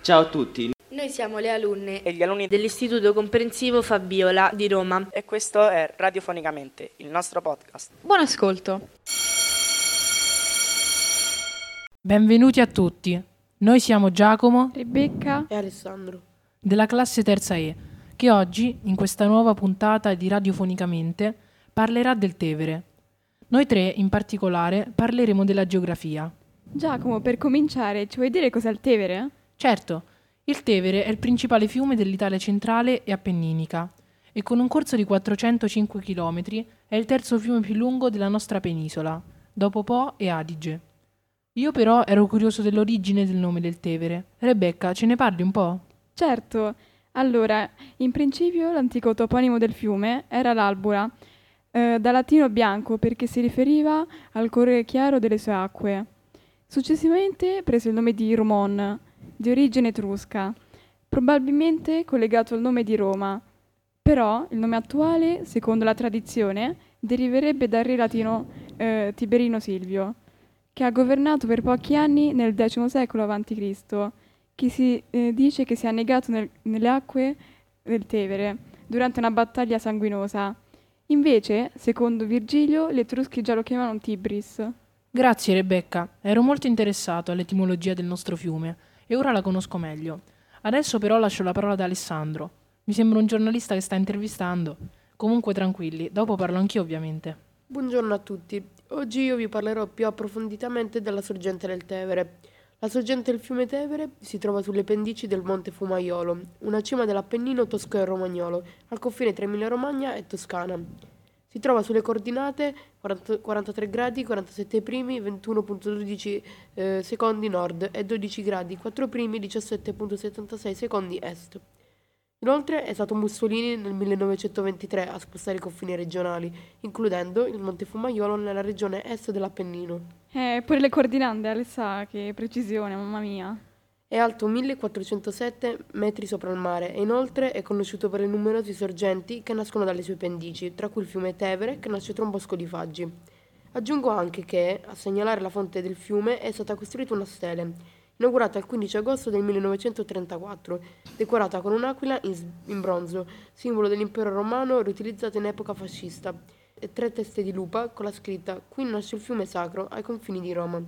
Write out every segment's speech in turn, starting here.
Ciao a tutti, Noi siamo le alunne e gli alunni dell'Istituto Comprensivo Fabiola di Roma. e questo è Radiofonicamente, il nostro podcast. Buon ascolto. Benvenuti a tutti. Noi siamo Giacomo Rebecca, E Alessandro. Della classe terza E, che oggi, in questa nuova puntata di Radiofonicamente, parlerà del Tevere. Noi tre, in particolare, parleremo della geografia. Giacomo, per cominciare, ci vuoi dire cos'è il Tevere? Certo, il Tevere è il principale fiume dell'Italia centrale e appenninica e con un corso di 405 km è il terzo fiume più lungo della nostra penisola, dopo Po e Adige. Io però ero curioso dell'origine del nome del Tevere. Rebecca, ce ne parli un po'? Certo. Allora, in principio l'antico toponimo del fiume era l'Albula, eh, da latino bianco perché si riferiva al colore chiaro delle sue acque. Successivamente prese il nome di Romon, di origine etrusca, probabilmente collegato al nome di Roma. Però il nome attuale, secondo la tradizione, deriverebbe dal re latino eh, Tiberino Silvio, che ha governato per pochi anni nel X secolo a.C., che si eh, dice che sia annegato nel- nelle acque del Tevere durante una battaglia sanguinosa. Invece, secondo Virgilio, gli Etruschi già lo chiamavano Tibris. Grazie Rebecca, ero molto interessato all'etimologia del nostro fiume e ora la conosco meglio. Adesso però lascio la parola ad Alessandro. Mi sembra un giornalista che sta intervistando. Comunque tranquilli, dopo parlo anch'io ovviamente. Buongiorno a tutti. Oggi io vi parlerò più approfonditamente della sorgente del Tevere. La sorgente del fiume Tevere si trova sulle pendici del Monte Fumaiolo, una cima dell'Appennino tosco e romagnolo, al confine tra Emilia-Romagna e Toscana. Si trova sulle coordinate 40 43 gradi 47 primi 21.12 eh, secondi nord e 12 gradi 4 primi 17.76 secondi est. Inoltre è stato Mussolini nel 1923 a spostare i confini regionali, includendo il Monte Fumaiolo nella regione est dell'Appennino. Eh, pure le coordinate, Alessa, che precisione, mamma mia. È alto 1407 metri sopra il mare e inoltre è conosciuto per le numerose sorgenti che nascono dalle sue pendici, tra cui il fiume Tevere che nasce tra un bosco di faggi. Aggiungo anche che, a segnalare la fonte del fiume, è stata costruita una stele, inaugurata il 15 agosto del 1934, decorata con un'aquila in, in bronzo, simbolo dell'impero romano riutilizzata in epoca fascista, e tre teste di lupa con la scritta Qui nasce il fiume sacro ai confini di Roma.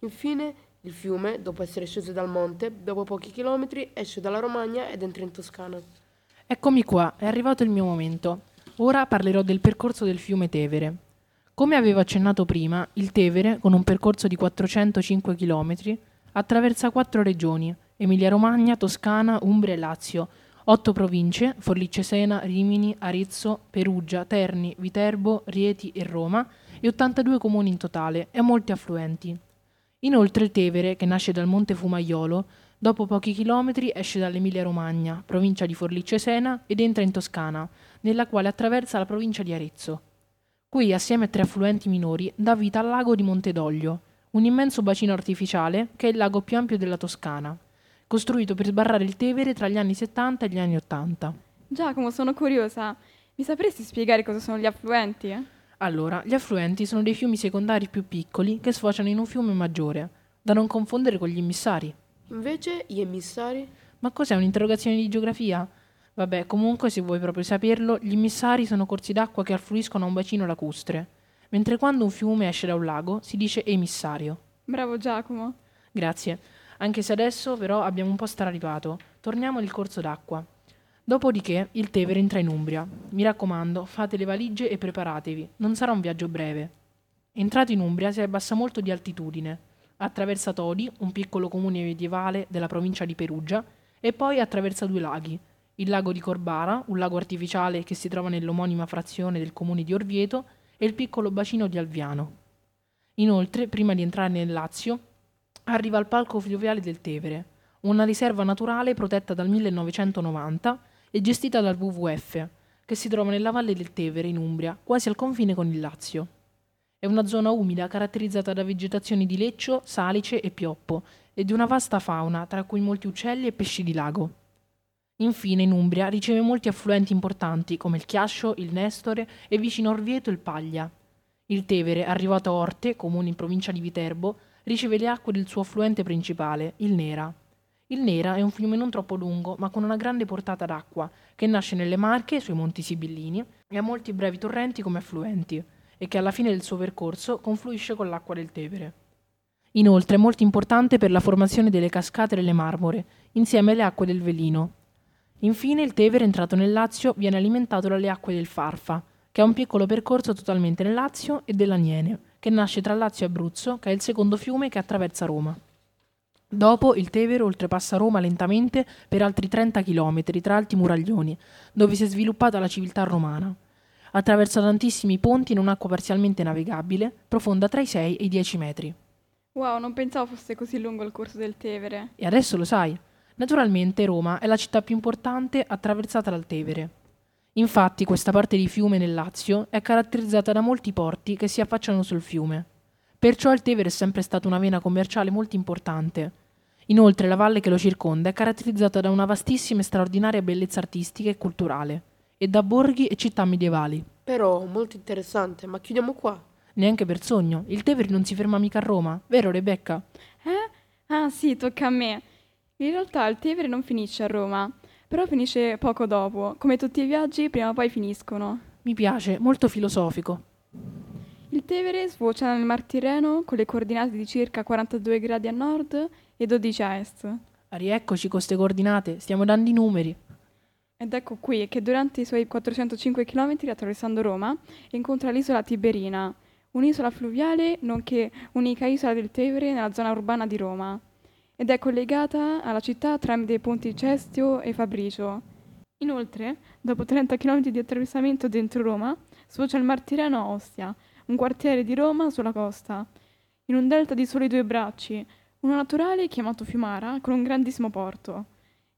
Infine, il fiume, dopo essere sceso dal monte, dopo pochi chilometri esce dalla Romagna ed entra in Toscana. Eccomi qua, è arrivato il mio momento. Ora parlerò del percorso del fiume Tevere. Come avevo accennato prima, il Tevere, con un percorso di 405 km, attraversa quattro regioni: Emilia-Romagna, Toscana, Umbria e Lazio, otto province: Forlì-Cesena, Rimini, Arezzo, Perugia, Terni, Viterbo, Rieti e Roma, e 82 comuni in totale e molti affluenti. Inoltre il Tevere, che nasce dal Monte Fumaiolo, dopo pochi chilometri esce dall'Emilia-Romagna, provincia di Forlì-Cesena, ed entra in Toscana, nella quale attraversa la provincia di Arezzo. Qui, assieme a tre affluenti minori, dà vita al lago di Montedoglio, un immenso bacino artificiale che è il lago più ampio della Toscana, costruito per sbarrare il Tevere tra gli anni 70 e gli anni 80. Giacomo, sono curiosa. Mi sapresti spiegare cosa sono gli affluenti? eh? Allora, gli affluenti sono dei fiumi secondari più piccoli che sfociano in un fiume maggiore, da non confondere con gli immissari. Invece, gli emissari? Ma cos'è un'interrogazione di geografia? Vabbè, comunque, se vuoi proprio saperlo, gli immissari sono corsi d'acqua che affluiscono a un bacino lacustre, mentre quando un fiume esce da un lago si dice emissario. Bravo Giacomo. Grazie. Anche se adesso però abbiamo un po' straripato. Torniamo al corso d'acqua. Dopodiché il Tevere entra in Umbria. Mi raccomando, fate le valigie e preparatevi, non sarà un viaggio breve. Entrato in Umbria si abbassa molto di altitudine. Attraversa Todi, un piccolo comune medievale della provincia di Perugia, e poi attraversa due laghi, il lago di Corbara, un lago artificiale che si trova nell'omonima frazione del comune di Orvieto, e il piccolo bacino di Alviano. Inoltre, prima di entrare nel Lazio, arriva al palco fluviale del Tevere, una riserva naturale protetta dal 1990 e gestita dal WWF, che si trova nella valle del Tevere, in Umbria, quasi al confine con il Lazio. È una zona umida caratterizzata da vegetazioni di leccio, salice e pioppo e di una vasta fauna, tra cui molti uccelli e pesci di lago. Infine, in Umbria riceve molti affluenti importanti come il Chiascio, il Nestore e vicino Orvieto il Paglia. Il Tevere, arrivato a Orte, comune in provincia di Viterbo, riceve le acque del suo affluente principale, il Nera. Il Nera è un fiume non troppo lungo, ma con una grande portata d'acqua, che nasce nelle Marche, sui Monti Sibillini, e ha molti brevi torrenti come affluenti, e che alla fine del suo percorso confluisce con l'acqua del Tevere. Inoltre è molto importante per la formazione delle cascate delle Marmore, insieme alle acque del Velino. Infine il Tevere entrato nel Lazio viene alimentato dalle acque del Farfa, che ha un piccolo percorso totalmente nel Lazio e dell'Aniene, che nasce tra Lazio e Abruzzo, che è il secondo fiume che attraversa Roma. Dopo il Tevere oltrepassa Roma lentamente per altri 30 km tra alti muraglioni, dove si è sviluppata la civiltà romana. Attraversa tantissimi ponti in un'acqua parzialmente navigabile, profonda tra i 6 e i 10 metri. Wow, non pensavo fosse così lungo il corso del Tevere. E adesso lo sai. Naturalmente Roma è la città più importante attraversata dal Tevere. Infatti questa parte di fiume nel Lazio è caratterizzata da molti porti che si affacciano sul fiume. Perciò il Tevere è sempre stata una vena commerciale molto importante. Inoltre la valle che lo circonda è caratterizzata da una vastissima e straordinaria bellezza artistica e culturale, e da borghi e città medievali. Però molto interessante, ma chiudiamo qua. Neanche per sogno, il Tevere non si ferma mica a Roma, vero Rebecca? Eh? Ah sì, tocca a me. In realtà il Tevere non finisce a Roma, però finisce poco dopo. Come tutti i viaggi, prima o poi finiscono. Mi piace, molto filosofico. Il Tevere sfocia nel Mar Tirreno con le coordinate di circa 42 gradi a nord e 12 a est. Rieccoci con queste coordinate, stiamo dando i numeri. Ed ecco qui che durante i suoi 405 km attraversando Roma incontra l'isola Tiberina, un'isola fluviale nonché unica isola del Tevere nella zona urbana di Roma, ed è collegata alla città tramite i ponti Cestio e Fabricio. Inoltre, dopo 30 km di attraversamento dentro Roma, sfocia il Mar Tirreno a Ostia, un quartiere di Roma sulla costa, in un delta di soli due bracci, uno naturale chiamato Fiumara con un grandissimo porto,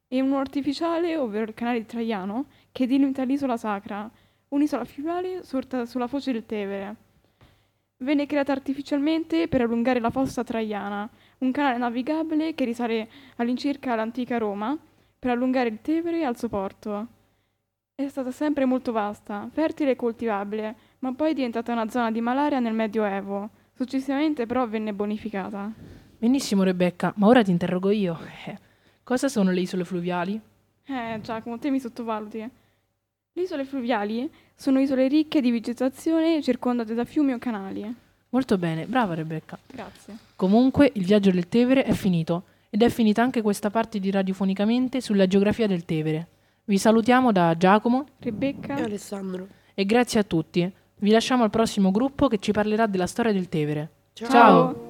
e uno artificiale, ovvero il canale di Traiano, che delimita l'isola sacra, un'isola fluviale sorta sulla foce del Tevere. Venne creata artificialmente per allungare la fossa traiana, un canale navigabile che risale all'incirca all'antica Roma, per allungare il Tevere al suo porto. È stata sempre molto vasta, fertile e coltivabile, ma poi è diventata una zona di malaria nel Medioevo. Successivamente però venne bonificata. Benissimo Rebecca, ma ora ti interrogo io. Eh, cosa sono le isole fluviali? Eh, Giacomo, te mi sottovaluti. Le isole fluviali sono isole ricche di vegetazione circondate da fiumi o canali. Molto bene, brava Rebecca. Grazie. Comunque, il viaggio del Tevere è finito ed è finita anche questa parte di Radiofonicamente sulla geografia del Tevere. Vi salutiamo da Giacomo Rebecca, E Alessandro. e grazie a tutti. Vi lasciamo al prossimo gruppo che ci parlerà della storia del Tevere. Ciao. Ciao.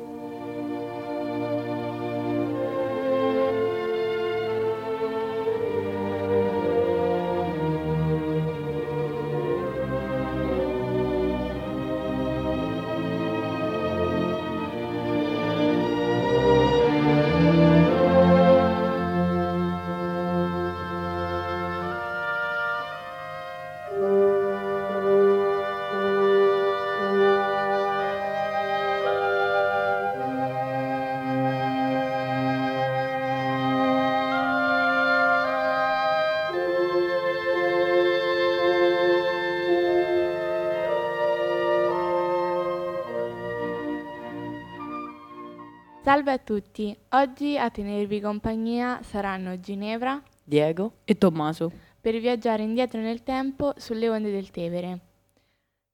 Salve a tutti, oggi a tenervi compagnia saranno Ginevra Diego e Tommaso. per viaggiare indietro nel tempo sulle onde del Tevere.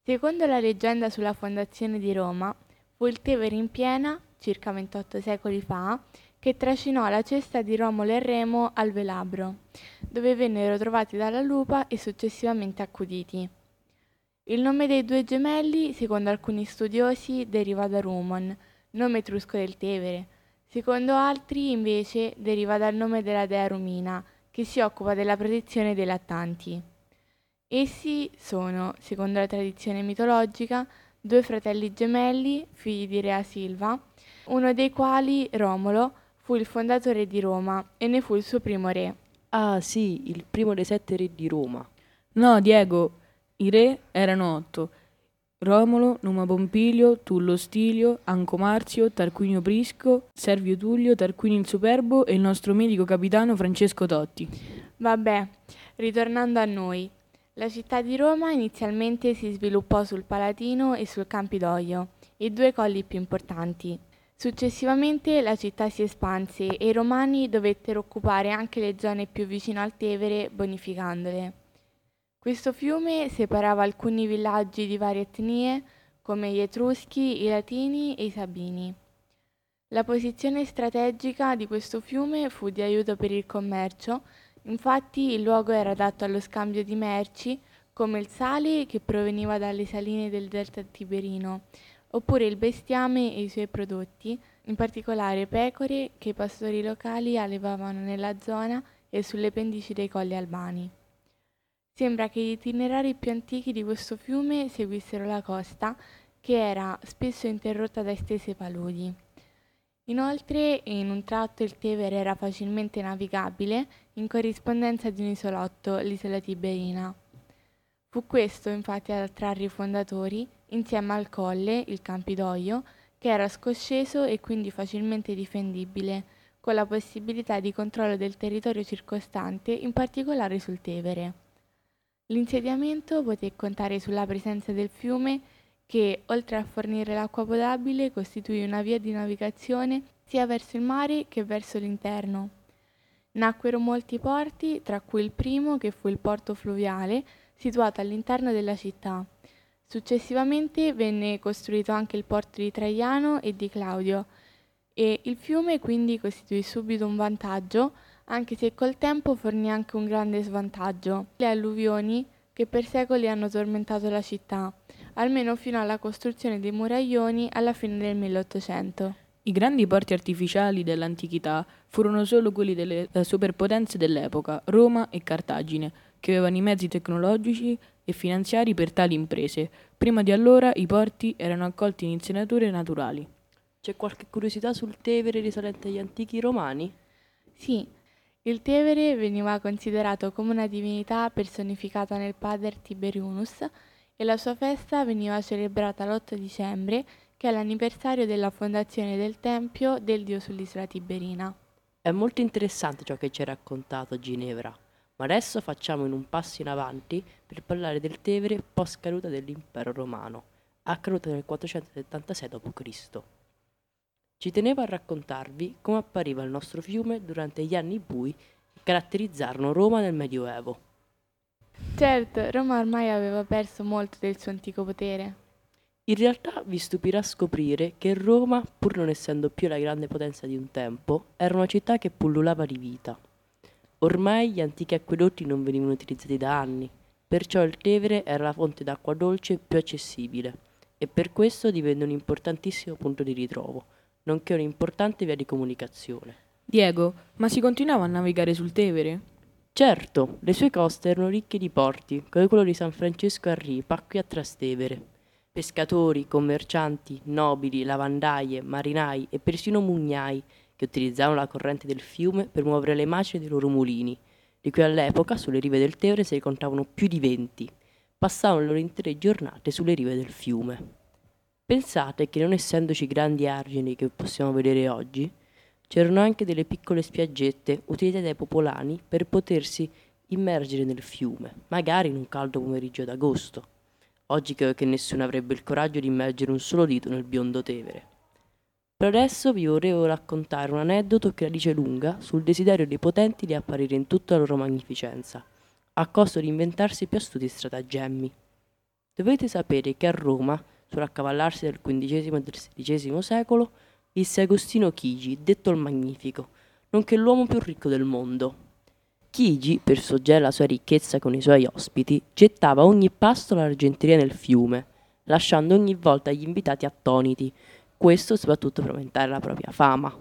Secondo la leggenda sulla fondazione di Roma, fu il Tevere in piena, circa 28 secoli fa, che trascinò la cesta di Romolo e Remo al Velabro, dove vennero trovati dalla lupa e successivamente accuditi. Il nome dei due gemelli, secondo alcuni studiosi, deriva da Rumon, nome etrusco del Tevere. Secondo altri, invece, deriva dal nome della dea Rumina, che si occupa della protezione dei lattanti. Essi sono, secondo la tradizione mitologica, due fratelli gemelli, figli di Rea Silva, uno dei quali, Romolo, fu il fondatore di Roma e ne fu il suo primo re. Ah sì, il primo dei sette re di Roma. No, Diego, i re erano otto. Romolo, Numa Pompilio, Tullo Stilio, Anco Marzio, Tarquinio Prisco, Servio Tullio, Tarquinio il Superbo e il nostro medico capitano Francesco Totti. Vabbè, ritornando a noi. La città di Roma inizialmente si sviluppò sul Palatino e sul Campidoglio, i due colli più importanti. Successivamente la città si espanse e i romani dovettero occupare anche le zone più vicino al Tevere bonificandole. Questo fiume separava alcuni villaggi di varie etnie come gli Etruschi, i Latini e i Sabini. La posizione strategica di questo fiume fu di aiuto per il commercio, infatti il luogo era adatto allo scambio di merci come il sale che proveniva dalle saline del delta tiberino, oppure il bestiame e i suoi prodotti, in particolare pecore che i pastori locali allevavano nella zona e sulle pendici dei colli albani. Sembra che gli itinerari più antichi di questo fiume seguissero la costa, che era spesso interrotta da estese paludi. Inoltre, in un tratto il Tevere era facilmente navigabile in corrispondenza di un isolotto, l'isola Tiberina. Fu questo infatti ad attrarre i fondatori, insieme al colle, il Campidoglio, che era scosceso e quindi facilmente difendibile, con la possibilità di controllo del territorio circostante, in particolare sul Tevere. L'insediamento poté contare sulla presenza del fiume che, oltre a fornire l'acqua potabile, costituì una via di navigazione sia verso il mare che verso l'interno. Nacquero molti porti, tra cui il primo, che fu il porto fluviale, situato all'interno della città. Successivamente venne costruito anche il porto di Traiano e di Claudio, e il fiume quindi costituì subito un vantaggio, anche se col tempo fornì anche un grande svantaggio. Le alluvioni che per secoli hanno tormentato la città, almeno fino alla costruzione dei muraglioni alla fine del 1800. I grandi porti artificiali dell'antichità furono solo quelli delle eh, superpotenze dell'epoca, Roma e Cartagine, che avevano i mezzi tecnologici e finanziari per tali imprese. Prima di allora i porti erano accolti in insenature naturali. C'è qualche curiosità sul Tevere risalente agli antichi romani? Sì, il Tevere veniva considerato come una divinità personificata nel Pater Tiberiunus e la sua festa veniva celebrata l'8 dicembre, che è l'anniversario della fondazione del Tempio del Dio sull'isola Tiberina. È molto interessante ciò che ci hai raccontato, Ginevra, ma adesso facciamo un passo in avanti per parlare del Tevere post caduta dell'impero romano, accaduta nel 476 d.C. Ci tenevo a raccontarvi come appariva il nostro fiume durante gli anni bui che caratterizzarono Roma nel Medioevo. Certo, Roma ormai aveva perso molto del suo antico potere. In realtà vi stupirà scoprire che Roma, pur non essendo più la grande potenza di un tempo, era una città che pullulava di vita. Ormai gli antichi acquedotti non venivano utilizzati da anni, perciò il Tevere era la fonte d'acqua dolce più accessibile e per questo divenne un importantissimo punto di ritrovo nonché un'importante via di comunicazione. Diego, ma si continuava a navigare sul Tevere? Certo, le sue coste erano ricche di porti, come quello di San Francesco a Ripa, qui a Trastevere. Pescatori, commercianti, nobili, lavandaie, marinai e persino mugnai che utilizzavano la corrente del fiume per muovere le macine dei loro mulini, di cui all'epoca sulle rive del Tevere se ne contavano più di venti. Passavano le loro intere giornate sulle rive del fiume. Pensate che non essendoci grandi argini che possiamo vedere oggi, c'erano anche delle piccole spiaggette utilizzate dai popolani per potersi immergere nel fiume, magari in un caldo pomeriggio d'agosto. Oggi credo che nessuno avrebbe il coraggio di immergere un solo dito nel biondo Tevere. Per adesso vi volevo raccontare un aneddoto che la dice lunga sul desiderio dei potenti di apparire in tutta la loro magnificenza, a costo di inventarsi più astuti stratagemmi. Dovete sapere che a Roma sull'accavallarsi del XV e del XVI secolo, visse Agostino Chigi, detto il Magnifico, nonché l'uomo più ricco del mondo. Chigi, per soggiare la sua ricchezza con i suoi ospiti, gettava ogni pasto l'argenteria nel fiume, lasciando ogni volta gli invitati attoniti, questo soprattutto per aumentare la propria fama.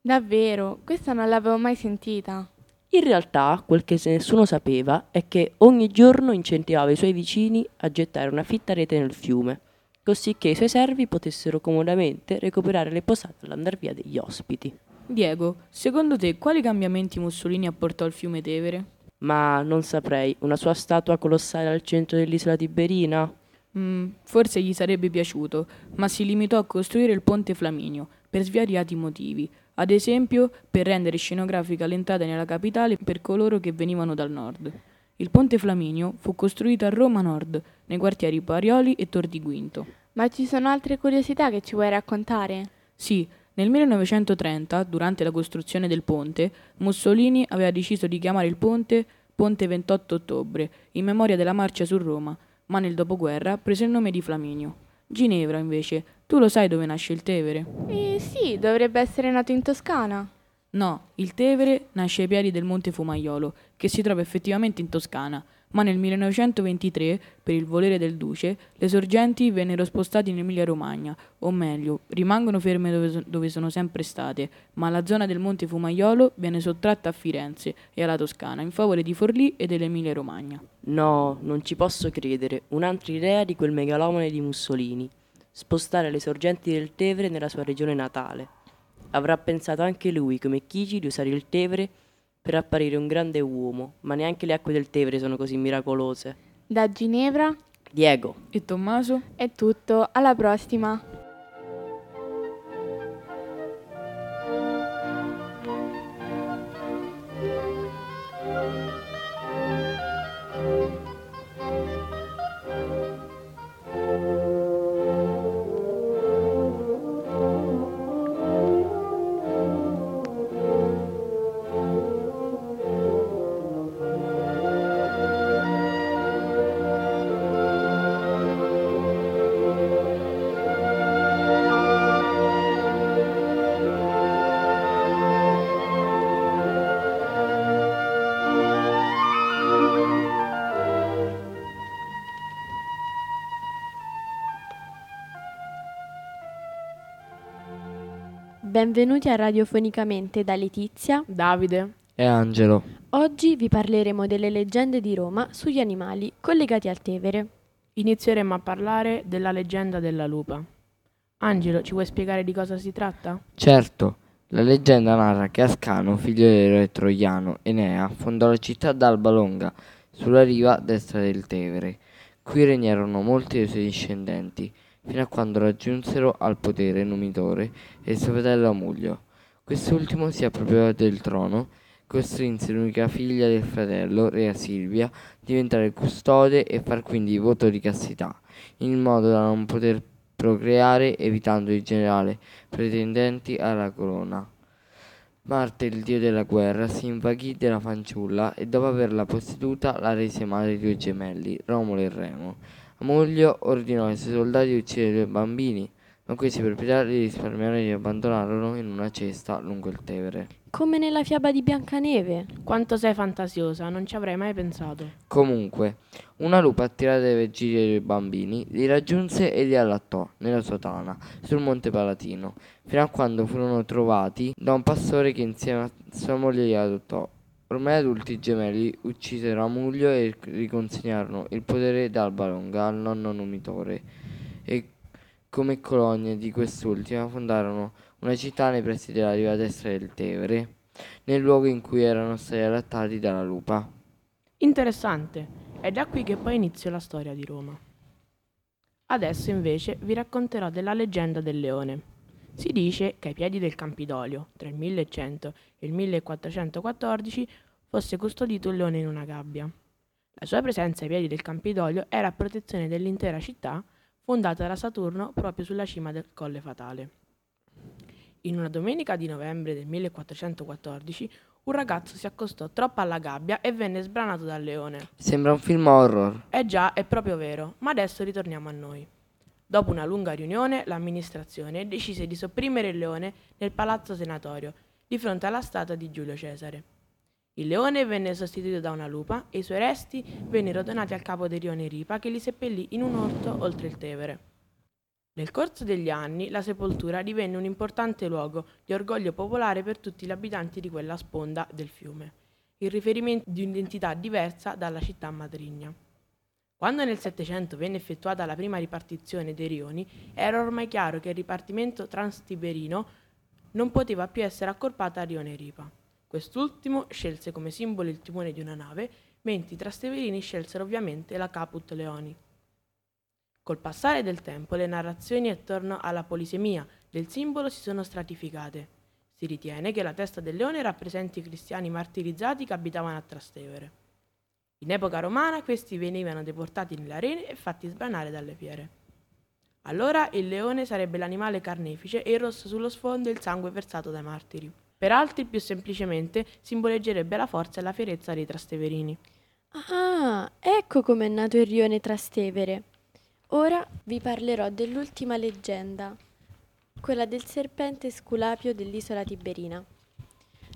Davvero, questa non l'avevo mai sentita. In realtà, quel che nessuno sapeva è che ogni giorno incentivava i suoi vicini a gettare una fitta rete nel fiume, così che i suoi servi potessero comodamente recuperare le posate all'andar via degli ospiti. Diego, secondo te quali cambiamenti Mussolini apportò al fiume Tevere? Ma non saprei, una sua statua colossale al centro dell'isola Tiberina? Mm, forse gli sarebbe piaciuto, ma si limitò a costruire il ponte Flaminio per svariati motivi, ad esempio per rendere scenografica l'entrata nella capitale per coloro che venivano dal nord. Il ponte Flaminio fu costruito a Roma Nord, nei quartieri Parioli e Tor di Guinto. Ma ci sono altre curiosità che ci vuoi raccontare? Sì, nel 1930, durante la costruzione del ponte, Mussolini aveva deciso di chiamare il ponte Ponte 28 Ottobre, in memoria della marcia su Roma, ma nel dopoguerra prese il nome di Flaminio. Ginevra, invece, tu lo sai dove nasce il Tevere? Eh sì, dovrebbe essere nato in Toscana. No, il Tevere nasce ai piedi del Monte Fumaiolo, che si trova effettivamente in Toscana, ma nel 1923, per il volere del duce, le sorgenti vennero spostate in Emilia-Romagna, o meglio, rimangono ferme dove, dove, sono sempre state, ma la zona del Monte Fumaiolo viene sottratta a Firenze e alla Toscana in favore di Forlì e dell'Emilia-Romagna. No, non ci posso credere. Un'altra idea di quel megalomane di Mussolini. Spostare le sorgenti del Tevere nella sua regione natale. Avrà pensato anche lui, come Chigi, di usare il Tevere per apparire un grande uomo, ma neanche le acque del Tevere sono così miracolose. Da Ginevra Diego e Tommaso è tutto, alla prossima! Benvenuti a Radiofonicamente da Letizia, Davide e Angelo. Oggi vi parleremo delle leggende di Roma sugli animali collegati al Tevere. Inizieremo a parlare della leggenda della lupa. Angelo, ci vuoi spiegare di cosa si tratta? Certo, la leggenda narra che Ascano, figlio dell'eroe troiano Enea, fondò la città d'Alba Longa, sulla riva destra del Tevere. Qui regnarono molti dei suoi discendenti, fino a quando raggiunsero al potere Numitore e suo fratello Amulio. Quest'ultimo si appropriò del trono, costrinse l'unica figlia del fratello, Rea Silvia, a diventare custode e far quindi voto di castità, in modo da non poter procreare, evitando in generale pretendenti alla corona. Marte, il dio della guerra, si invaghì della fanciulla e dopo averla posseduta la rese madre di due gemelli, Romolo e Remo. Amulio ordinò ai suoi soldati di uccidere i due bambini, ma questi proprietari risparmiarono e li abbandonarono in una cesta lungo il Tevere. Come nella fiaba di Biancaneve. Quanto sei fantasiosa, non ci avrei mai pensato. Comunque, una lupa attirata dai vagini dei bambini li raggiunse e li allattò nella sua tana sul monte Palatino, fino a quando furono trovati da un pastore che insieme a sua moglie li adottò. Ormai adulti i gemelli uccisero Amulio e riconsegnarono il potere d'Alba Longa al nonno Numitore e come colonie di quest'ultima fondarono una città nei pressi della riva destra del Tevere, nel luogo in cui erano stati allattati dalla lupa. Interessante, è da qui che poi inizia la storia di Roma. Adesso invece vi racconterò della leggenda del leone. Si dice che ai piedi del Campidoglio, tra il 1100 e il 1414, fosse custodito un leone in una gabbia. La sua presenza ai piedi del Campidoglio era a protezione dell'intera città, fondata da Saturno proprio sulla cima del Colle Fatale. In una domenica di novembre del 1414, un ragazzo si accostò troppo alla gabbia e venne sbranato dal leone. Sembra un film horror. Eh già, è proprio vero, ma adesso ritorniamo a noi. Dopo una lunga riunione, l'amministrazione decise di sopprimere il leone nel palazzo senatorio, di fronte alla statua di Giulio Cesare. Il leone venne sostituito da una lupa e i suoi resti vennero donati al capo del rione Ripa che li seppellì in un orto oltre il Tevere. Nel corso degli anni la sepoltura divenne un importante luogo di orgoglio popolare per tutti gli abitanti di quella sponda del fiume, il riferimento di un'identità diversa dalla città matrigna. Quando nel Settecento venne effettuata la prima ripartizione dei rioni, era ormai chiaro che il ripartimento transtiberino non poteva più essere accorpato al rione Ripa. Quest'ultimo scelse come simbolo il timone di una nave, mentre i trasteverini scelsero ovviamente la Caput Leoni. Col passare del tempo le narrazioni attorno alla polisemia del simbolo si sono stratificate. Si ritiene che la testa del leone rappresenti i cristiani martirizzati che abitavano a Trastevere. In epoca romana questi venivano deportati nelle arene e fatti sbranare dalle fiere. Allora il leone sarebbe l'animale carnefice e il rosso sullo sfondo il sangue versato dai martiri. Per altri, più semplicemente, simboleggerebbe la forza e la fierezza dei trasteverini. Ah, ecco come è nato il rione Trastevere. Ora vi parlerò dell'ultima leggenda, quella del serpente Sculapio dell'isola Tiberina.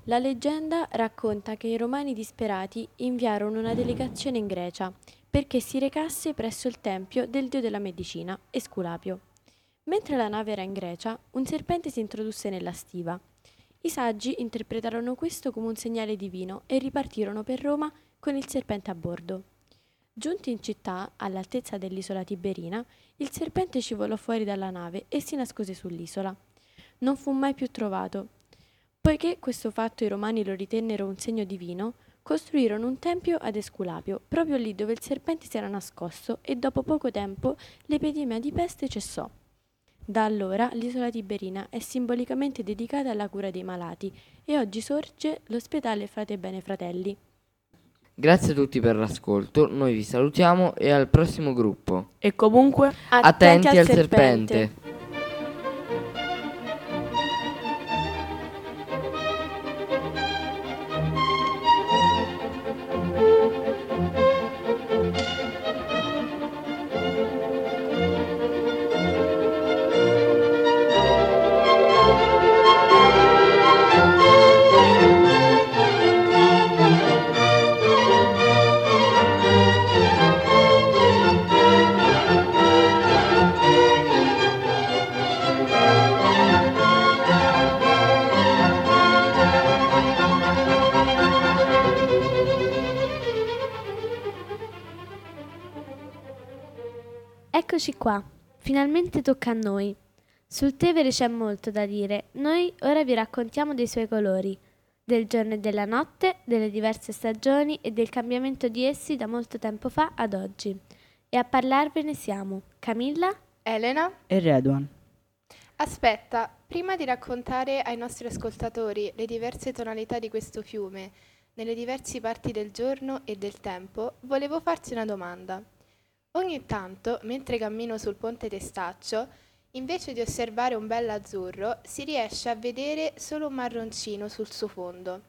La leggenda racconta che i romani disperati inviarono una delegazione in Grecia perché si recasse presso il tempio del dio della medicina, Esculapio. Mentre la nave era in Grecia, un serpente si introdusse nella stiva. I saggi interpretarono questo come un segnale divino e ripartirono per Roma con il serpente a bordo. Giunti in città, all'altezza dell'isola Tiberina, il serpente scivolò fuori dalla nave e si nascose sull'isola. Non fu mai più trovato. Poiché questo fatto i romani lo ritennero un segno divino, costruirono un tempio ad Esculapio, proprio lì dove il serpente si era nascosto e dopo poco tempo l'epidemia di peste cessò. Da allora l'isola Tiberina è simbolicamente dedicata alla cura dei malati e oggi sorge l'ospedale Frate Bene Fratelli. Grazie a tutti per l'ascolto, noi vi salutiamo e al prossimo gruppo. E comunque Attenti, al serpente. Eccoci qua, finalmente tocca a noi. Sul Tevere c'è molto da dire, noi ora vi raccontiamo dei suoi colori, del giorno e della notte, delle diverse stagioni e del cambiamento di essi da molto tempo fa ad oggi. E a parlarvene siamo Camilla, Elena e Redwan. Aspetta, prima di raccontare ai nostri ascoltatori le diverse tonalità di questo fiume, nelle diverse parti del giorno e del tempo, volevo farti una domanda. Ogni tanto, mentre cammino sul ponte Testaccio, invece di osservare un bel azzurro, si riesce a vedere solo un marroncino sul suo fondo.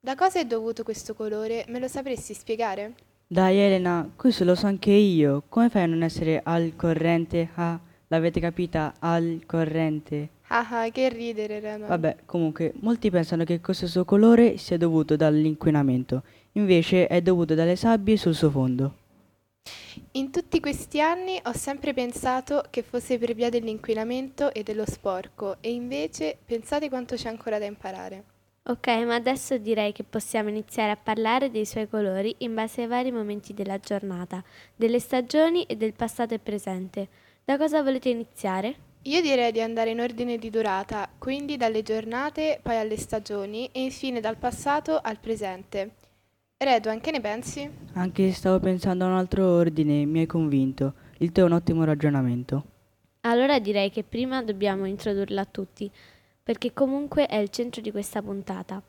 Da cosa è dovuto questo colore? Me lo sapresti spiegare? Dai Elena, questo lo so anche io. Come fai a non essere al corrente? Ah, l'avete capita? Al corrente. Ah, ah, che ridere, Renan. Vabbè, comunque, molti pensano che questo suo colore sia dovuto dall'inquinamento, invece è dovuto dalle sabbie sul suo fondo. In tutti questi anni ho sempre pensato che fosse per via dell'inquinamento e dello sporco e invece pensate quanto c'è ancora da imparare. Ok, ma adesso direi che possiamo iniziare a parlare dei suoi colori in base ai vari momenti della giornata, delle stagioni e del passato e presente. Da cosa volete iniziare? Io direi di andare in ordine di durata, quindi dalle giornate, poi alle stagioni e infine dal passato al presente. Redwan, che ne pensi? Anche se stavo pensando a un altro ordine, mi hai convinto. Il tuo è un ottimo ragionamento. Allora direi che prima dobbiamo introdurla a tutti, perché comunque è il centro di questa puntata.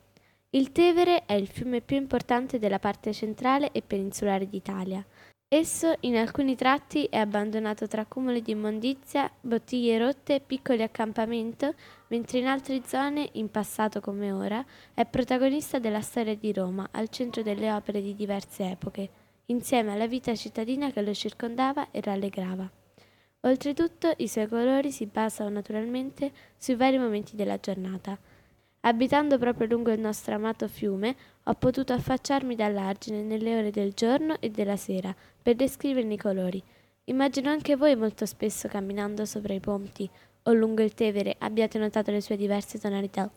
Il Tevere è il fiume più importante della parte centrale e peninsulare d'Italia. Esso in alcuni tratti è abbandonato tra cumuli di immondizia, bottiglie rotte e piccoli accampamento, mentre in altre zone, in passato come ora, è protagonista della storia di Roma, al centro delle opere di diverse epoche, insieme alla vita cittadina che lo circondava e rallegrava. Oltretutto i suoi colori si basano naturalmente sui vari momenti della giornata. Abitando proprio lungo il nostro amato fiume, ho potuto affacciarmi dall'argine nelle ore del giorno e della sera per descriverne i colori. Immagino anche voi molto spesso camminando sopra i ponti o lungo il Tevere abbiate notato le sue diverse tonalità.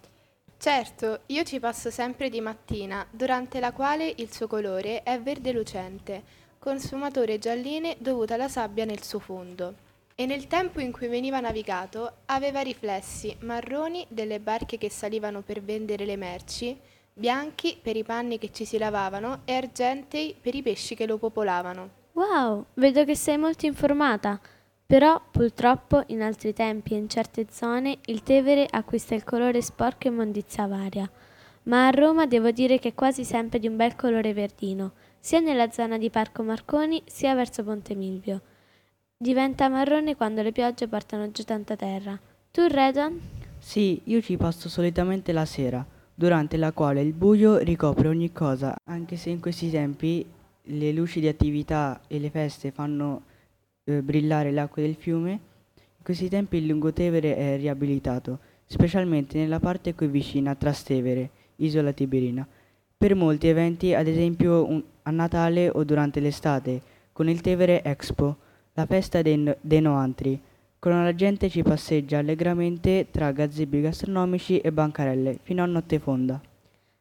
Certo, io ci passo sempre di mattina, durante la quale il suo colore è verde lucente, con sfumature gialline dovute alla sabbia nel suo fondo. E nel tempo in cui veniva navigato aveva riflessi marroni delle barche che salivano per vendere le merci, bianchi per i panni che ci si lavavano e argentei per i pesci che lo popolavano. Wow, vedo che sei molto informata. Però, purtroppo, in altri tempi e in certe zone il Tevere acquista il colore sporco e immondizia varia. Ma a Roma devo dire che è quasi sempre di un bel colore verdino, sia nella zona di Parco Marconi sia verso Ponte Milvio. Diventa marrone quando le piogge portano giù tanta terra. Tu, Redon? Sì, io ci passo solitamente la sera, durante la quale il buio ricopre ogni cosa, anche se in questi tempi le luci di attività e le feste fanno eh, brillare le acque del fiume, in questi tempi il Lungotevere è riabilitato, specialmente nella parte qui vicina a Trastevere, isola Tiberina, per molti eventi, ad esempio un, a Natale o durante l'estate, con il Tevere Expo, la festa dei, dei Noantri, quando la gente ci passeggia allegramente tra gazebi gastronomici e bancarelle fino a notte fonda.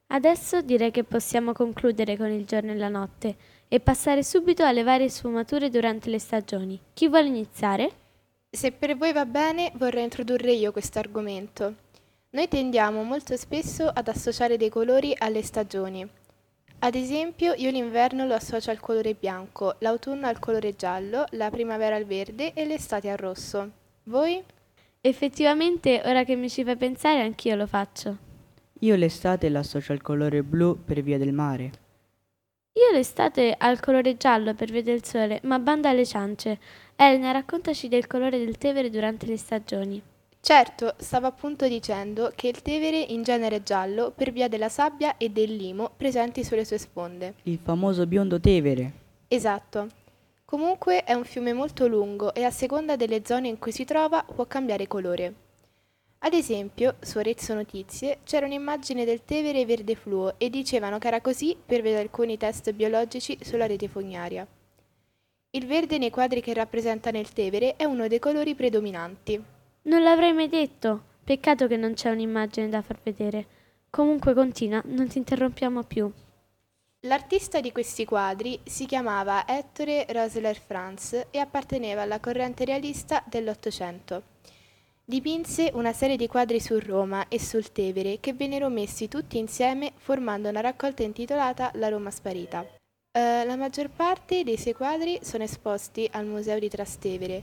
Adesso direi che possiamo concludere con il giorno e la notte e passare subito alle varie sfumature durante le stagioni. Chi vuole iniziare? Se per voi va bene, vorrei introdurre io questo argomento. Noi tendiamo molto spesso ad associare dei colori alle stagioni. Ad esempio, io l'inverno lo associo al colore bianco, l'autunno al colore giallo, la primavera al verde e l'estate al rosso. Voi? Effettivamente, ora che mi ci fai pensare, anch'io lo faccio. Io l'estate l'associo al colore blu per via del mare. Io l'estate al colore giallo per via del sole, ma banda alle ciance. Elena, raccontaci del colore del Tevere durante le stagioni. Certo, stavo appunto dicendo che il Tevere in genere è giallo per via della sabbia e del limo presenti sulle sue sponde. Il famoso biondo Tevere. Esatto. Comunque è un fiume molto lungo e a seconda delle zone in cui si trova può cambiare colore. Ad esempio, su Arezzo Notizie c'era un'immagine del Tevere verde fluo e dicevano che era così per vedere alcuni test biologici sulla rete fognaria. Il verde nei quadri che rappresentano il Tevere è uno dei colori predominanti. Non l'avrei mai detto. Peccato che non c'è un'immagine da far vedere. Comunque continua, non ti interrompiamo più. L'artista di questi quadri si chiamava Ettore Rosler Franz e apparteneva alla corrente realista dell'Ottocento. Dipinse una serie di quadri su Roma e sul Tevere che vennero messi tutti insieme formando una raccolta intitolata La Roma sparita. Uh, la maggior parte dei suoi quadri sono esposti al Museo di Trastevere,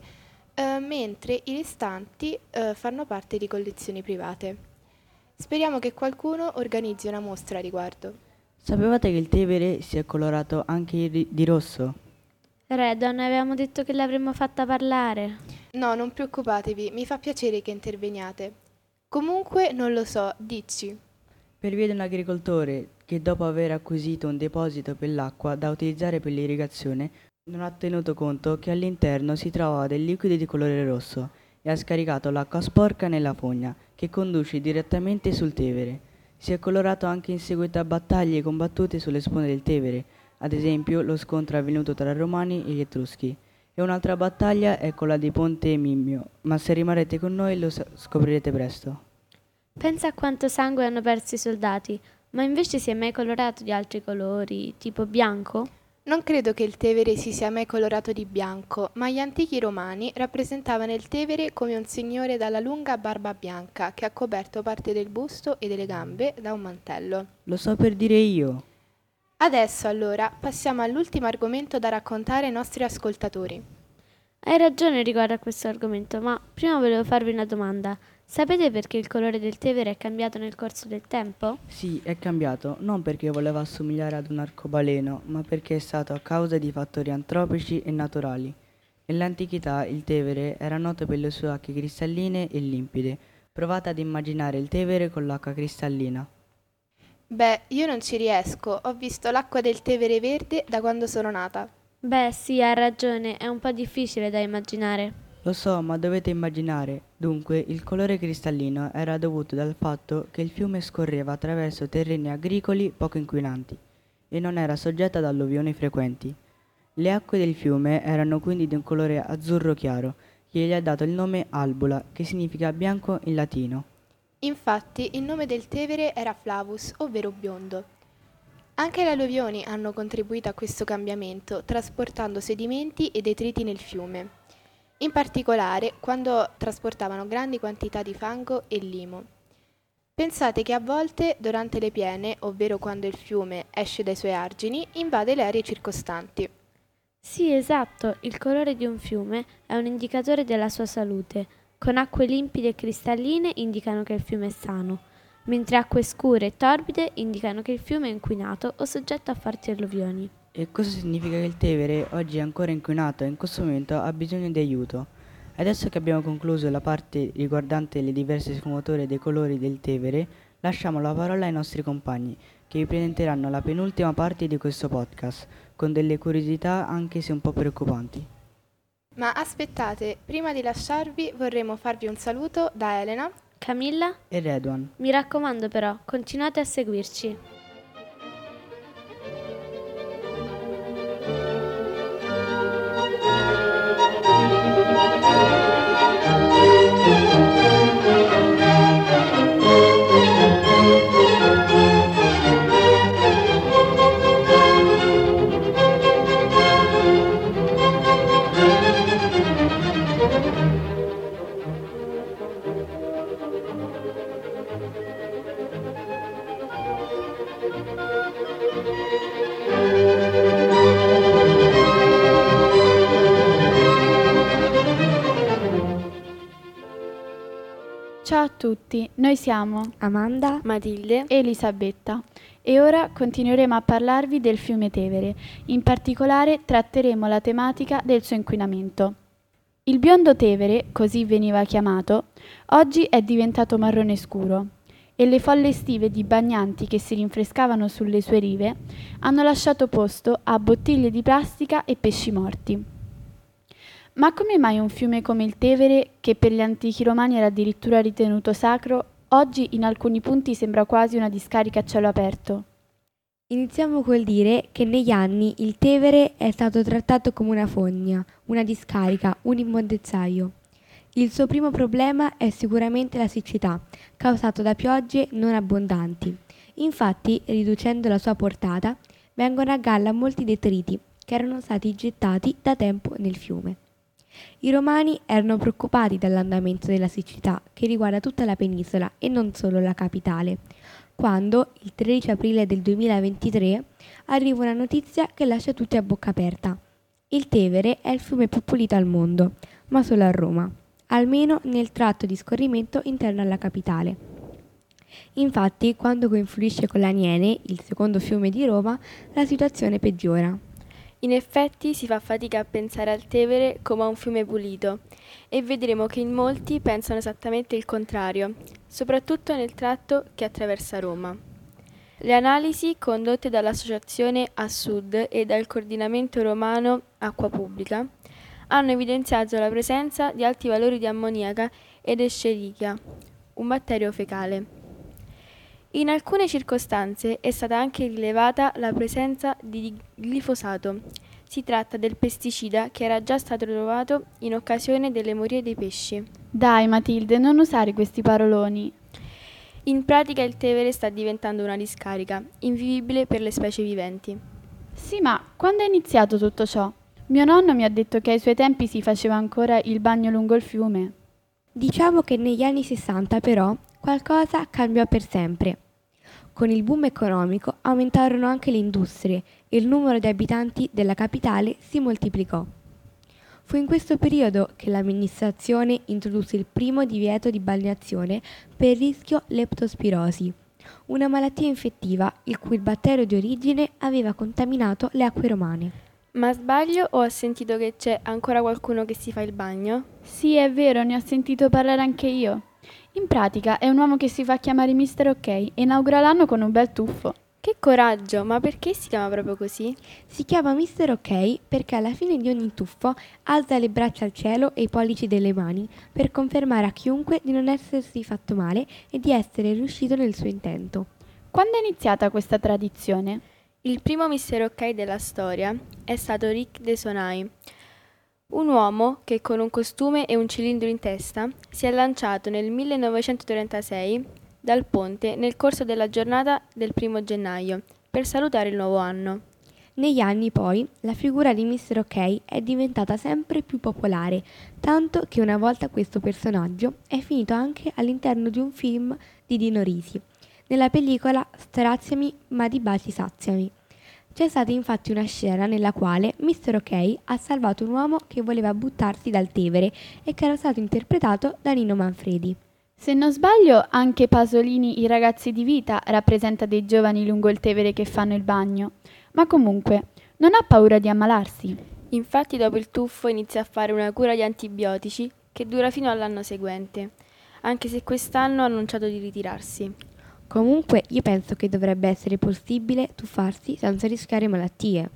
uh, mentre i restanti uh, fanno parte di collezioni private. Speriamo che qualcuno organizzi una mostra a riguardo. Sapevate che il Tevere si è colorato anche di, di rosso? Redon, avevamo detto che l'avremmo fatta parlare. No, non preoccupatevi, mi fa piacere che interveniate. Comunque non lo so, dici. Per via di un agricoltore che dopo aver acquisito un deposito per l'acqua da utilizzare per l'irrigazione non ha tenuto conto che all'interno si trovava del liquido di colore rosso e ha scaricato l'acqua sporca nella fogna che conduce direttamente sul Tevere. Si è colorato anche in seguito a battaglie combattute sulle sponde del Tevere, ad esempio lo scontro avvenuto tra Romani e gli Etruschi. E un'altra battaglia è quella di Ponte Mimmio, ma se rimarrete con noi lo scoprirete presto. Pensa a quanto sangue hanno perso i soldati, ma invece si è mai colorato di altri colori, tipo bianco? Non credo che il Tevere si sia mai colorato di bianco, ma gli antichi romani rappresentavano il Tevere come un signore dalla lunga barba bianca che ha coperto parte del busto e delle gambe da un mantello. Lo so per dire io. Adesso allora passiamo all'ultimo argomento da raccontare ai nostri ascoltatori. Hai ragione riguardo a questo argomento, ma prima volevo farvi una domanda. Sapete perché il colore del Tevere è cambiato nel corso del tempo? Sì, è cambiato, non perché voleva assomigliare ad un arcobaleno, ma perché è stato a causa di fattori antropici e naturali. Nell'antichità il Tevere era noto per le sue acque cristalline e limpide. Provate ad immaginare il Tevere con l'acqua cristallina. Beh, io non ci riesco, ho visto l'acqua del Tevere verde da quando sono nata. Beh, sì, ha ragione, è un po' difficile da immaginare. Lo so, ma dovete immaginare. Dunque, il colore cristallino era dovuto dal fatto che il fiume scorreva attraverso terreni agricoli poco inquinanti e non era soggetta ad alluvioni frequenti. Le acque del fiume erano quindi di un colore azzurro chiaro, che gli ha dato il nome Albula, che significa bianco in latino. Infatti, il nome del Tevere era Flavus, ovvero biondo. Anche le alluvioni hanno contribuito a questo cambiamento, trasportando sedimenti e detriti nel fiume in particolare quando trasportavano grandi quantità di fango e limo. Pensate che a volte durante le piene, ovvero quando il fiume esce dai suoi argini, invade le aree circostanti. Sì, esatto, il colore di un fiume è un indicatore della sua salute. Con acque limpide e cristalline indicano che il fiume è sano, mentre acque scure e torbide indicano che il fiume è inquinato o soggetto a forti alluvioni. E questo significa che il Tevere oggi è ancora inquinato e in questo momento ha bisogno di aiuto. Adesso che abbiamo concluso la parte riguardante le diverse sfumature dei colori del Tevere, lasciamo la parola ai nostri compagni, che vi presenteranno la penultima parte di questo podcast, con delle curiosità anche se un po' preoccupanti. Ma aspettate, prima di lasciarvi vorremmo farvi un saluto da Elena, Camilla e Redwan. Mi raccomando però, continuate a seguirci. Tutti, noi siamo Amanda, Matilde e Elisabetta e ora continueremo a parlarvi del fiume Tevere, in particolare tratteremo la tematica del suo inquinamento. Il biondo Tevere, così veniva chiamato, oggi è diventato marrone scuro e le folle estive di bagnanti che si rinfrescavano sulle sue rive hanno lasciato posto a bottiglie di plastica e pesci morti. Ma come mai un fiume come il Tevere, che per gli antichi romani era addirittura ritenuto sacro, oggi in alcuni punti sembra quasi una discarica a cielo aperto? Iniziamo col dire che negli anni il Tevere è stato trattato come una fogna, una discarica, un immondezzaio. Il suo primo problema è sicuramente la siccità, causato da piogge non abbondanti. Infatti, riducendo la sua portata, vengono a galla molti detriti che erano stati gettati da tempo nel fiume. I romani erano preoccupati dall'andamento della siccità che riguarda tutta la penisola e non solo la capitale, quando il 13 aprile del 2023 arriva una notizia che lascia tutti a bocca aperta. Il Tevere è il fiume più pulito al mondo, ma solo a Roma, almeno nel tratto di scorrimento interno alla capitale. Infatti, quando confluisce con l'Aniene, il secondo fiume di Roma, la situazione peggiora. In effetti si fa fatica a pensare al Tevere come a un fiume pulito e vedremo che in molti pensano esattamente il contrario, soprattutto nel tratto che attraversa Roma. Le analisi condotte dall'Associazione a Sud e dal Coordinamento Romano Acqua Pubblica hanno evidenziato la presenza di alti valori di ammoniaca ed escherichia, un batterio fecale. In alcune circostanze è stata anche rilevata la presenza di glifosato. Si tratta del pesticida che era già stato trovato in occasione delle morie dei pesci. Dai Matilde, non usare questi paroloni. In pratica il Tevere sta diventando una discarica, invivibile per le specie viventi. Sì, ma quando è iniziato tutto ciò? Mio nonno mi ha detto che ai suoi tempi si faceva ancora il bagno lungo il fiume. Diciamo che negli anni 60 però qualcosa cambiò per sempre. Con il boom economico aumentarono anche le industrie e il numero di abitanti della capitale si moltiplicò. Fu in questo periodo che l'amministrazione introdusse il primo divieto di balneazione per rischio leptospirosi, una malattia infettiva il cui batterio di origine aveva contaminato le acque romane. Ma sbaglio o ho sentito che c'è ancora qualcuno che si fa il bagno? Sì, è vero, ne ho sentito parlare anche io. In pratica è un uomo che si fa chiamare Mister Ok e inaugura l'anno con un bel tuffo. Che coraggio, ma perché si chiama proprio così? Si chiama Mister Ok perché alla fine di ogni tuffo alza le braccia al cielo e i pollici delle mani per confermare a chiunque di non essersi fatto male e di essere riuscito nel suo intento. Quando è iniziata questa tradizione? Il primo Mister Ok della storia è stato Rick De Sonai, un uomo che con un costume e un cilindro in testa si è lanciato nel 1936 dal ponte nel corso della giornata del primo gennaio per salutare il nuovo anno. Negli anni poi la figura di Mr. Ok è diventata sempre più popolare, tanto che una volta questo personaggio è finito anche all'interno di un film di Dino Risi, nella pellicola Straziami ma di baci saziami. C'è stata infatti una scena nella quale Mr. Ok ha salvato un uomo che voleva buttarsi dal Tevere e che era stato interpretato da Nino Manfredi. Se non sbaglio, anche Pasolini, i ragazzi di vita, rappresenta dei giovani lungo il Tevere che fanno il bagno. Ma comunque, non ha paura di ammalarsi. Infatti dopo il tuffo inizia a fare una cura di antibiotici che dura fino all'anno seguente, anche se quest'anno ha annunciato di ritirarsi. Comunque io penso che dovrebbe essere possibile tuffarsi senza rischiare malattie.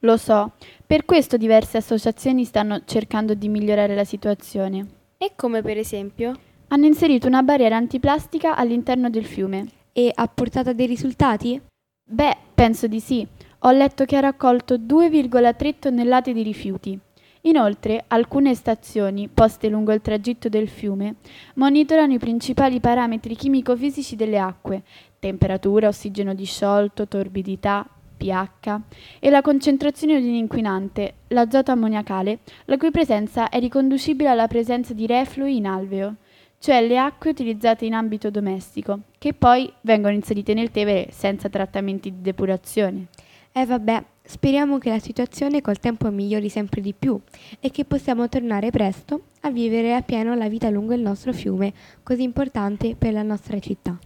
Lo so, per questo diverse associazioni stanno cercando di migliorare la situazione. E come per esempio? Hanno inserito una barriera antiplastica all'interno del fiume. E ha portato dei risultati? Beh, penso di sì. Ho letto che ha raccolto 2,3 tonnellate di rifiuti. Inoltre, alcune stazioni, poste lungo il tragitto del fiume, monitorano i principali parametri chimico-fisici delle acque, temperatura, ossigeno disciolto, torbidità, pH e la concentrazione di un inquinante, l'azoto ammoniacale, la cui presenza è riconducibile alla presenza di reflui in alveo, cioè le acque utilizzate in ambito domestico, che poi vengono inserite nel Tevere senza trattamenti di depurazione. Eh vabbè, speriamo che la situazione col tempo migliori sempre di più e che possiamo tornare presto a vivere appieno la vita lungo il nostro fiume, così importante per la nostra città.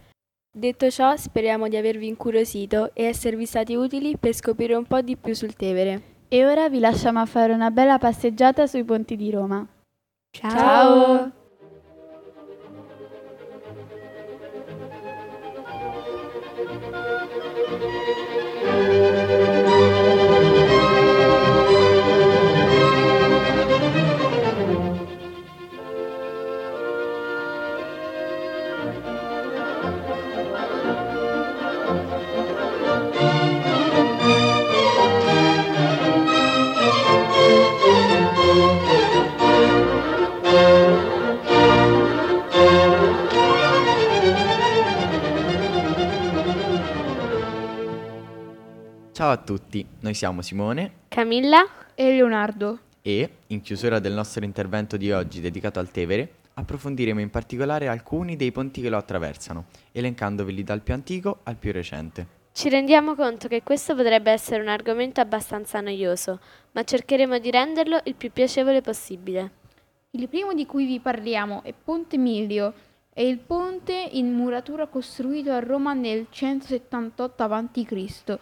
Detto ciò, speriamo di avervi incuriosito e esservi stati utili per scoprire un po' di più sul Tevere. E ora vi lasciamo a fare una bella passeggiata sui ponti di Roma. Ciao! Ciao. A tutti, noi siamo Simone Camilla e Leonardo. e, in chiusura del nostro intervento di oggi dedicato al Tevere, approfondiremo in particolare alcuni dei ponti che lo attraversano, elencandoveli dal più antico al più recente. Ci rendiamo conto che questo potrebbe essere un argomento abbastanza noioso, ma cercheremo di renderlo il più piacevole possibile. Il primo di cui vi parliamo è Ponte Milvio, è il ponte in muratura costruito a Roma nel 178 a.C.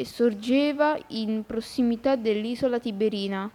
e sorgeva in prossimità dell'isola Tiberina.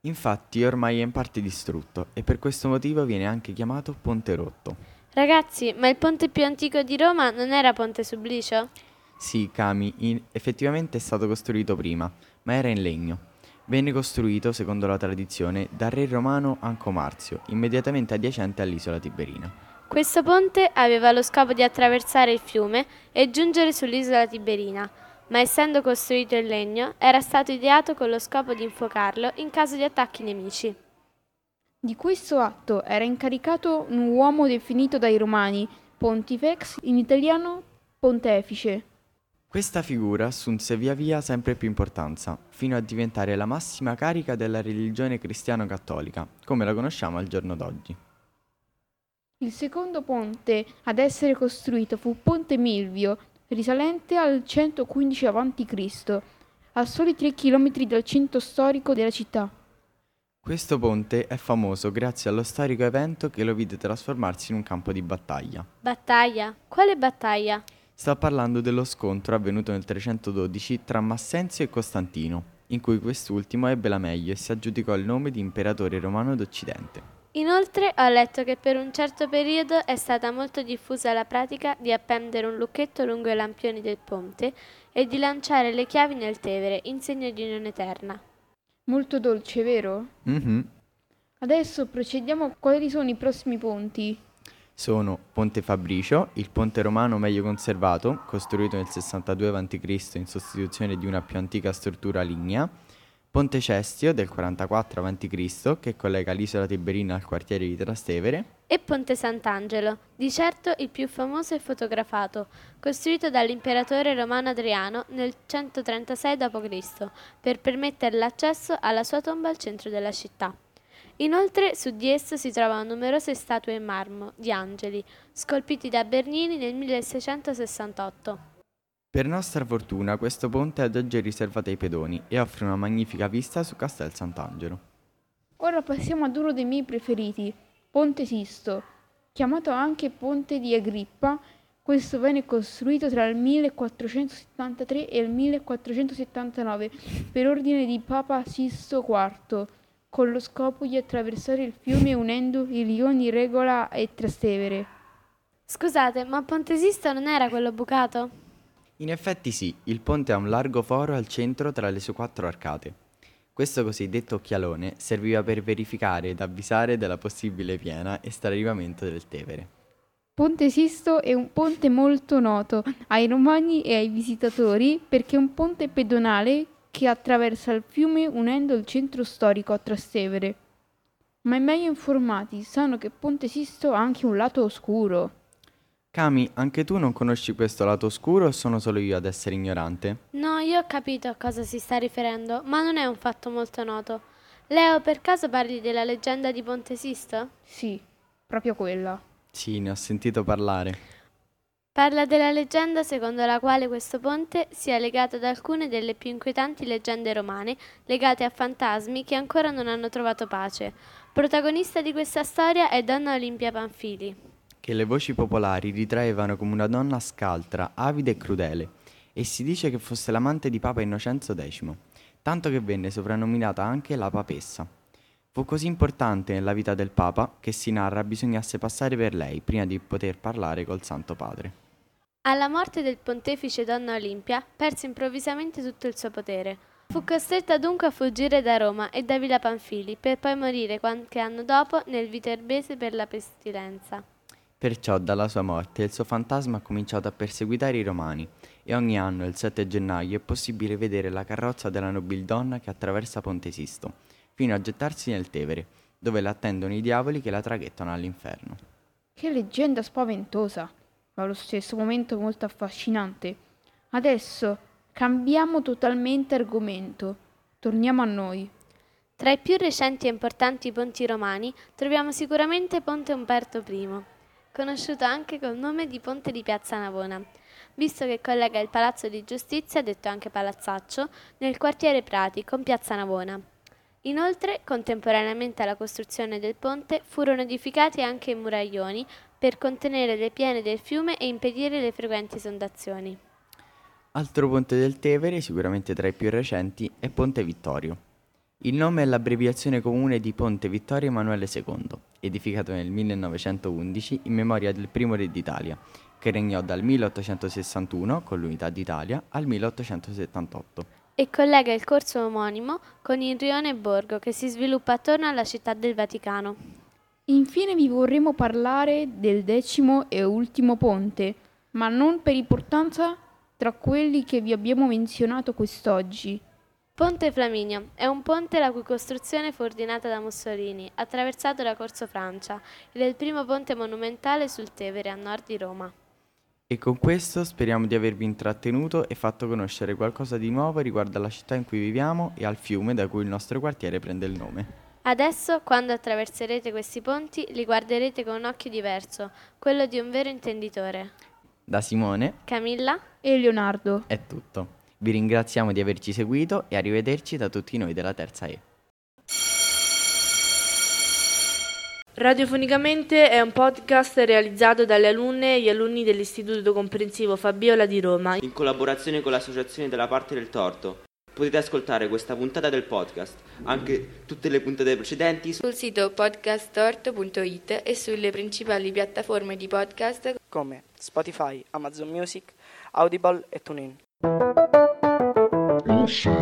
Infatti ormai è in parte distrutto e per questo motivo viene anche chiamato Ponte Rotto. Ragazzi, ma il ponte più antico di Roma non era Ponte Sublicio? Sì, Cami, in- effettivamente è stato costruito prima, ma era in legno. Venne costruito, secondo la tradizione, dal re romano Anco Marzio, immediatamente adiacente all'isola Tiberina. Questo ponte aveva lo scopo di attraversare il fiume e giungere sull'isola Tiberina, ma essendo costruito in legno era stato ideato con lo scopo di infuocarlo in caso di attacchi nemici. Di questo atto era incaricato un uomo definito dai romani Pontifex, in italiano Pontefice. Questa figura assunse via via sempre più importanza, fino a diventare la massima carica della religione cristiano-cattolica, come la conosciamo al giorno d'oggi. Il secondo ponte ad essere costruito fu Ponte Milvio, risalente al 115 a.C., a soli 3 km dal centro storico della città. Questo ponte è famoso grazie allo storico evento che lo vide trasformarsi in un campo di battaglia. Battaglia? Quale battaglia? Sto parlando dello scontro avvenuto nel 312 tra Massenzio e Costantino, in cui quest'ultimo ebbe la meglio e si aggiudicò il nome di imperatore romano d'Occidente. Inoltre ho letto che per un certo periodo è stata molto diffusa la pratica di appendere un lucchetto lungo i lampioni del ponte e di lanciare le chiavi nel Tevere in segno di unione eterna. Molto dolce, vero? Mhm. Adesso procediamo a quali sono i prossimi ponti. Sono Ponte Fabricio, il ponte romano meglio conservato, costruito nel 62 a.C. in sostituzione di una più antica struttura lignea, Ponte Cestio del 44 a.C. che collega l'isola Tiberina al quartiere di Trastevere, E Ponte Sant'Angelo, di certo il più famoso e fotografato, costruito dall'imperatore romano Adriano nel 136 d.C. per permettere l'accesso alla sua tomba al centro della città. Inoltre su di esso si trovano numerose statue in marmo di angeli, scolpiti da Bernini nel 1668. Per nostra fortuna questo ponte ad oggi è riservato ai pedoni e offre una magnifica vista su Castel Sant'Angelo. Ora passiamo ad uno dei miei preferiti, Ponte Sisto. Chiamato anche Ponte di Agrippa, questo venne costruito tra il 1473 e il 1479 per ordine di Papa Sisto IV, con lo scopo di attraversare il fiume unendo i rioni Regola e Trastevere. Scusate, ma Ponte Sisto non era quello bucato? In effetti sì, il ponte ha un largo foro al centro tra le sue quattro arcate. Questo cosiddetto occhialone serviva per verificare ed avvisare della possibile piena e straripamento del Tevere. Ponte Sisto è un ponte molto noto ai romani e ai visitatori perché è un ponte pedonale che attraversa il fiume unendo il centro storico a Trastevere. Ma i meglio informati sanno che Ponte Sisto ha anche un lato oscuro. Cami, anche tu non conosci questo lato oscuro o sono solo io ad essere ignorante? No, io ho capito a cosa si sta riferendo, ma non è un fatto molto noto. Leo, per caso parli della leggenda di Ponte Sisto? Sì, proprio quella. Sì, ne ho sentito parlare. Parla della leggenda secondo la quale questo ponte sia legato ad alcune delle più inquietanti leggende romane legate a fantasmi che ancora non hanno trovato pace. Protagonista di questa storia è Donna Olimpia Panfili che le voci popolari ritraevano come una donna scaltra, avida e crudele, e si dice che fosse l'amante di Papa Innocenzo X, tanto che venne soprannominata anche la papessa. Fu così importante nella vita del Papa che si narra bisognasse passare per lei prima di poter parlare col Santo Padre. Alla morte del pontefice Donna Olimpia perse improvvisamente tutto il suo potere. Fu costretta dunque a fuggire da Roma e da Villa Panfili per poi morire qualche anno dopo nel Viterbese per la pestilenza. Perciò dalla sua morte il suo fantasma ha cominciato a perseguitare i romani e ogni anno il 7 gennaio è possibile vedere la carrozza della nobildonna che attraversa Ponte Sisto, fino a gettarsi nel Tevere, dove l'attendono i diavoli che la traghettano all'inferno. Che leggenda spaventosa, ma allo stesso momento molto affascinante. Adesso cambiamo totalmente argomento. Torniamo a noi. Tra i più recenti e importanti ponti romani troviamo sicuramente Ponte Umberto I conosciuto anche col nome di Ponte di Piazza Navona, visto che collega il Palazzo di Giustizia, detto anche Palazzaccio, nel quartiere Prati con Piazza Navona. Inoltre, contemporaneamente alla costruzione del ponte, furono edificati anche i muraglioni per contenere le piene del fiume e impedire le frequenti esondazioni. Altro ponte del Tevere, sicuramente tra i più recenti, è Ponte Vittorio. Il nome è l'abbreviazione comune di Ponte Vittorio Emanuele II, edificato nel 1911 in memoria del primo re d'Italia, che regnò dal 1861 con l'Unità d'Italia al 1878. E collega il corso omonimo con il rione Borgo che si sviluppa attorno alla città del Vaticano. Infine vi vorremmo parlare del decimo e ultimo ponte, ma non per importanza tra quelli che vi abbiamo menzionato quest'oggi. Ponte Flaminio è un ponte la cui costruzione fu ordinata da Mussolini, attraversato da Corso Francia, ed è il primo ponte monumentale sul Tevere a nord di Roma. E con questo speriamo di avervi intrattenuto e fatto conoscere qualcosa di nuovo riguardo alla città in cui viviamo e al fiume da cui il nostro quartiere prende il nome. Adesso, quando attraverserete questi ponti, li guarderete con un occhio diverso, quello di un vero intenditore. Da Simone, Camilla e Leonardo è tutto. Vi ringraziamo di averci seguito e arrivederci da tutti noi della Terza E. Radiofonicamente è un podcast realizzato dalle alunne e gli alunni dell'Istituto Comprensivo Fabiola di Roma in collaborazione con l'Associazione della Parte del Torto. Potete ascoltare questa puntata del podcast, anche tutte le puntate precedenti sul sito podcasttorto.it e sulle principali piattaforme di podcast come Spotify, Amazon Music, Audible e TuneIn. 你说。